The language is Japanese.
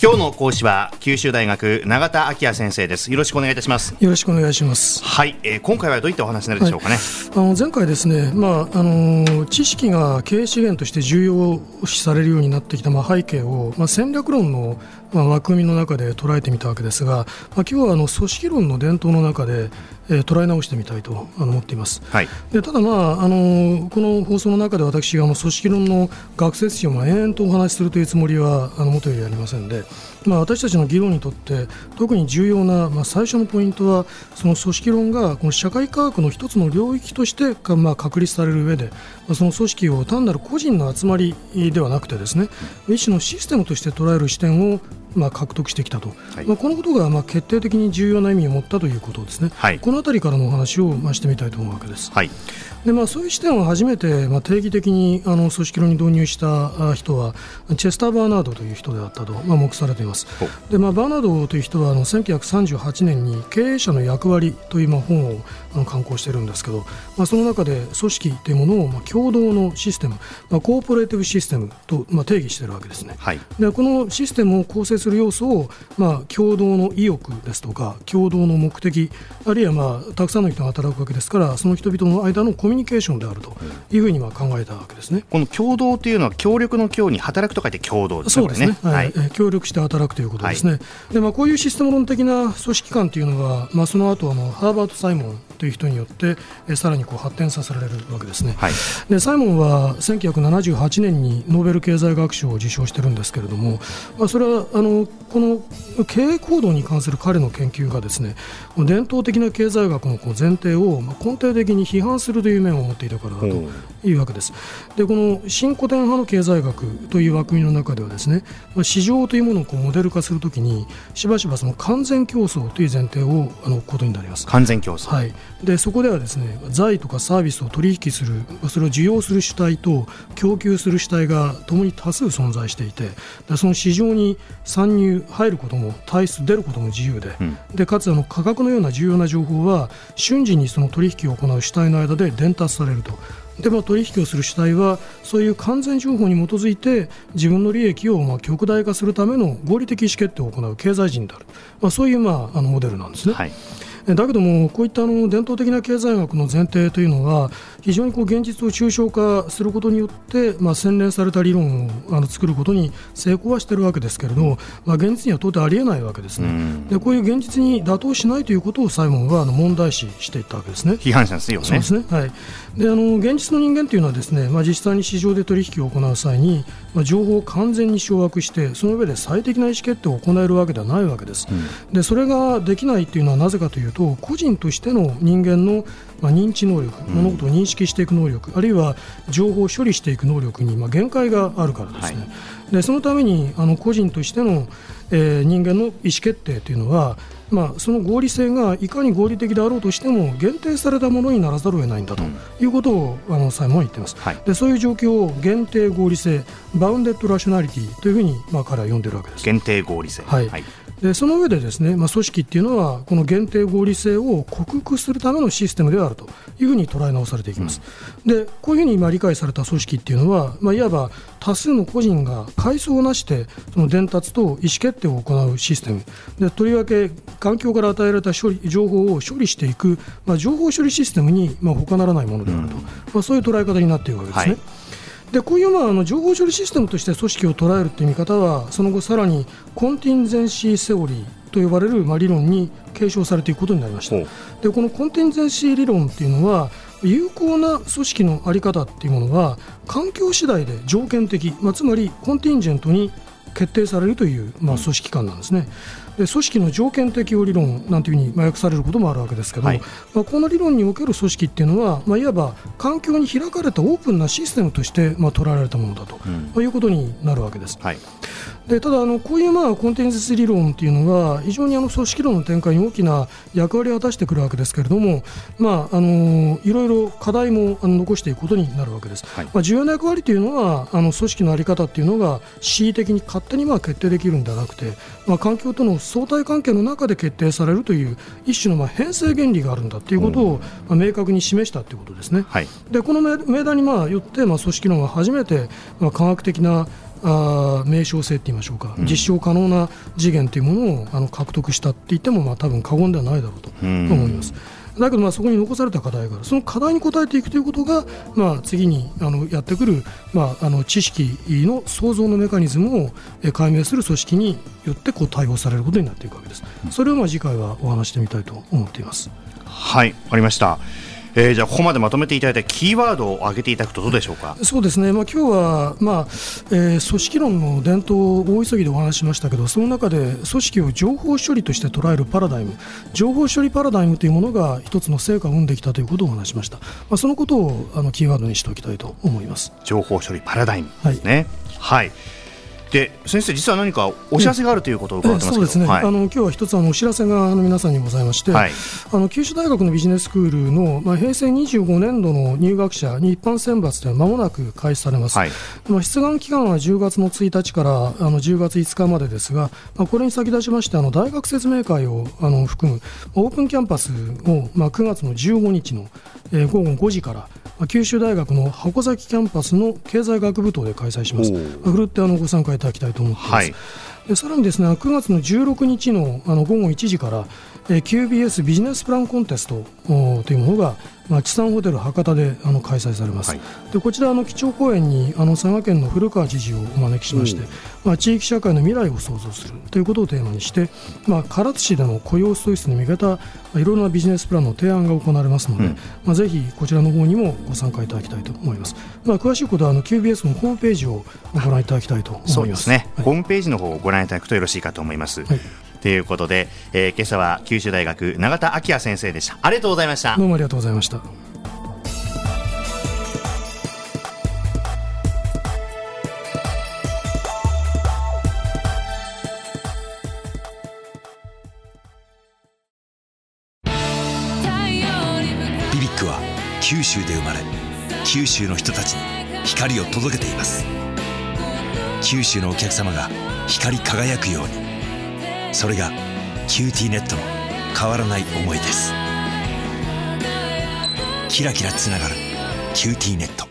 今日の講師は九州大学永田昭也先生です。よろしくお願いいたします。よろしくお願いします。はい、えー、今回はどういったお話になるでしょうかね、はい、あの前回ですねまああの知識が経営資源として重要視されるようになってきたまあ背景をまあ戦略論のまあ、枠組みの中で捉えてみたわけですが、まあ、今日はあの組織論の伝統の中で、えー、捉え直してみたいと思っています、はい、でただ、まあ、あのこの放送の中で私があの組織論の学説史をまあ延々とお話しするというつもりはあのもとよりありませんで、まあ、私たちの議論にとって特に重要な、まあ、最初のポイントはその組織論がこの社会科学の一つの領域としてまあ確立される上で、まあ、その組織を単なる個人の集まりではなくてですね一種のシステムとして捉える視点をまあ、獲得してきたと、はい、まあ、このことがまあ決定的に重要な意味を持ったということですね、はい、この辺りからのお話をまあしてみたいと思うわけです。はいでまあ、そういう視点を初めて、まあ、定義的にあの組織論に導入した人はチェスター・バーナードという人であったと、まあ、目されています。で、まあ、バーナードという人はあの1938年に「経営者の役割」というまあ本をあの刊行しているんですけど、まあ、その中で組織というものをまあ共同のシステム、まあ、コーポレーティブシステムとまあ定義しているわけですね、はい、でこのシステムを構成する要素を、まあ、共同の意欲ですとか共同の目的あるいは、まあ、たくさんの人が働くわけですからその人々の間のココミュニケーションであるというふうには考えたわけですね。この共同というのは協力の協に働くと書いて共同ですね。そうですね。はい、協力して働くということですね。はい、でまあこういうシステム論的な組織観というのはまあその後あのハーバートサイモンという人によってえさらにこう発展させられるわけですね。はい、でサイモンは1978年にノーベル経済学賞を受賞してるんですけれども、まあそれはあのこの経営行動に関する彼の研究がですね伝統的な経済学のこう前提をまあ根底的に批判するという面を持っていたからだというわけです。でこの新古典派の経済学という枠組みの中ではですね市場というものをこうモデル化するときにしばしばその完全競争という前提をあのことになります。完全競争、はい、でそこではですね財とかサービスを取引するそれを需要する主体と供給する主体がともに多数存在していてその市場に参入入ることも退出出ることも自由でうん、でかつあの価格のような重要な情報は瞬時にその取引を行う主体の間で伝達されると。でまあ、取引をする主体はそういう完全情報に基づいて自分の利益をまあ極大化するための合理的意思決定を行う経済人である、まあ、そういう、まあ、あのモデルなんですね。はいだけども、こういったあの伝統的な経済学の前提というのは、非常にこう現実を抽象化することによって、まあ、洗練された理論をあの作ることに成功はしているわけですけれど、まあ、現実には到底ありえないわけですね、でこういう現実に妥当しないということをサイモンはあの問題視していったわけですね。批判者ですよね。そうですね、はい、であの現実の人間というのはですね、まあ、実際に市場で取引を行う際に、まあ、情報を完全に掌握して、その上で最適な意思決定を行えるわけではないわけです。うん、でそれができないというのはなぜかというと、個人としての人間のまあ、認知能力、物事を認識していく能力、あるいは情報を処理していく能力にまあ限界があるからですね、はい、でそのためにあの個人としての、えー、人間の意思決定というのは、まあ、その合理性がいかに合理的であろうとしても限定されたものにならざるを得ないんだということを、あのサイモンは言っています、はい、でそういう状況を限定合理性バウンデッドラショナリティというふうに、まあ、彼は呼んでるわけです。限定合理性、はい、はいでその上でですね、まあ、組織っていうのはこの限定合理性を克服するためのシステムであるというふうに捉え直されていきます。うん、でこういうふうに今理解された組織っていうのは、まあ、いわば多数の個人が階層をなしてその伝達と意思決定を行うシステム。でとりわけ環境から与えられた処理情報を処理していく、まあ、情報処理システムにまあ他ならないものであると、うん、まあ、そういう捉え方になっているわけですね。はいでこういうまああの情報処理システムとして組織を捉えるという見方はその後さらにコンティンゼンシーセオリーと呼ばれるまあ理論に継承されていくことになりました。でこのコンティンゼンシー理論っていうのは有効な組織の在り方っていうものは環境次第で条件的、まあ、つまりコンティンジェントに決定されるという、まあ、組織間なんですね。で組織の条件適用理論なんていうふうに訳されることもあるわけですけど、はい、まあ、この理論における組織っていうのは、まあ、いわば環境に開かれたオープンなシステムとして、まあ、捉えられたものだと、うん、いうことになるわけです。はいでただあの、こういうまあコンテンツ理論というのは非常にあの組織論の展開に大きな役割を果たしてくるわけですけれども、まあ、あのいろいろ課題もあの残していくことになるわけです。はい、まあ、重要な役割というのはあの組織の在り方というのが恣意的に勝手にまあ決定できるんではなくて、まあ、環境との相対関係の中で決定されるという一種のまあ変性原理があるんだということをまあ明確に示したということですね。はい、でこの命題にまあよってまあ組織論は初めてまあ科学的なあ名称性って言いましょうか、うん、実証可能な次元というものをあの獲得したって言っても、まあ多分過言ではないだろうと思います。だけどまあそこに残された課題がある、その課題に応えていくということが、まあ、次にあのやってくる、まあ、あの知識の創造のメカニズムを解明する組織によってこう対応されることになっていくわけです。それをまあ次回はお話してみたいと思っています。はい、ありました。えー、じゃあここまでまとめていただいたキーワードを挙げていただくとどうでしょうか？そうですね、まあ今日はまあ、えー、組織論の伝統を大急ぎでお話ししましたけどその中で組織を情報処理として捉えるパラダイム情報処理パラダイムというものが一つの成果を生んできたということをお話しました、まあ、そのことをあのキーワードにしておきたいと思います。情報処理パラダイムですね。はい、はいで先生、実は何かお知らせがあるということを伺ってますそうですね、はい、あの今日は一つあのお知らせがあの皆さんにございまして、はい、あの九州大学のビジネススクールの、まあ、平成25年度の入学者に一般選抜でまもなく開始されます、はい、まあ、出願期間は10月の1日からあの10月5日までですが、まあ、これに先立ちましてあの大学説明会をあの含むオープンキャンパスを、まあ、9月の15日の、えー、午後5時から九州大学の箱崎キャンパスの経済学部棟で開催します。ふるってあのご参加いただきたいと思っています。はい、でさらにですね9月の16日のあの午後1時から、えー、QBS ビジネスプランコンテストというものがまあ、地産ホテル博多であの開催されます、はい、でこちらの基調講演にあの佐賀県の古川知事をお招きしまして、まあ、地域社会の未来を創造するということをテーマにして、まあ、唐津市での雇用創出に向けた、まあ、いろいろなビジネスプランの提案が行われますので、うん、まあ、ぜひこちらの方にもご参加いただきたいと思います、まあ、詳しいことはあの QBS のホームページをご覧いただきたいと思います。そうですね、はい、ホームページの方をご覧いただくとよろしいかと思います、はいということで、えー、今朝は九州大学永田昭也先生でした。ありがとうございました。どうもありがとうございました。BBIQ は九州で生まれ九州の人たちに光を届けています。九州のお客様が光り輝くようにそれが QTnet の変わらない思いです。キラキラつながる「 QTnet」